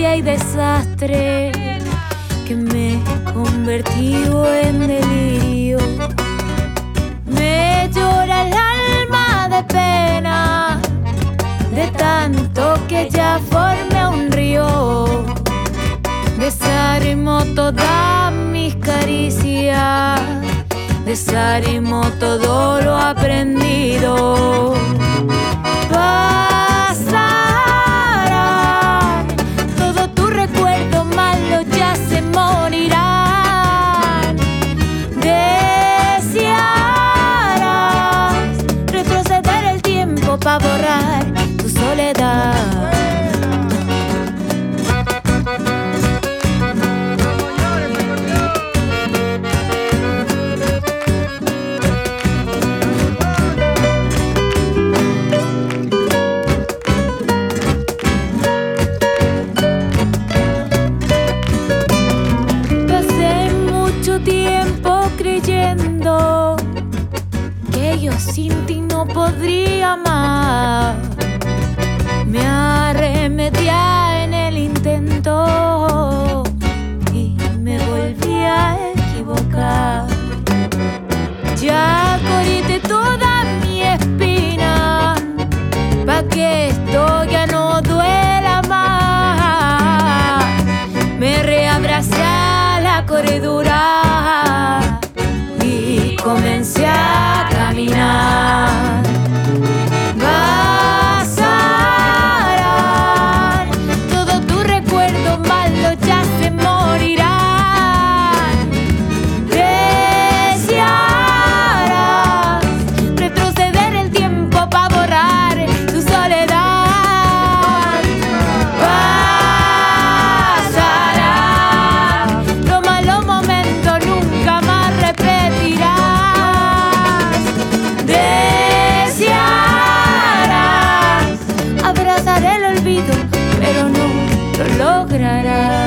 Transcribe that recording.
y desastre que me he convertido en delirio. Me llora el alma de pena de tanto que ya formé un río. Desarmo todas mis caricias, desarmo todo lo aprendido. A borrar tu soledad. Pasé mucho tiempo creyendo que yo sin poderia amar. ra ra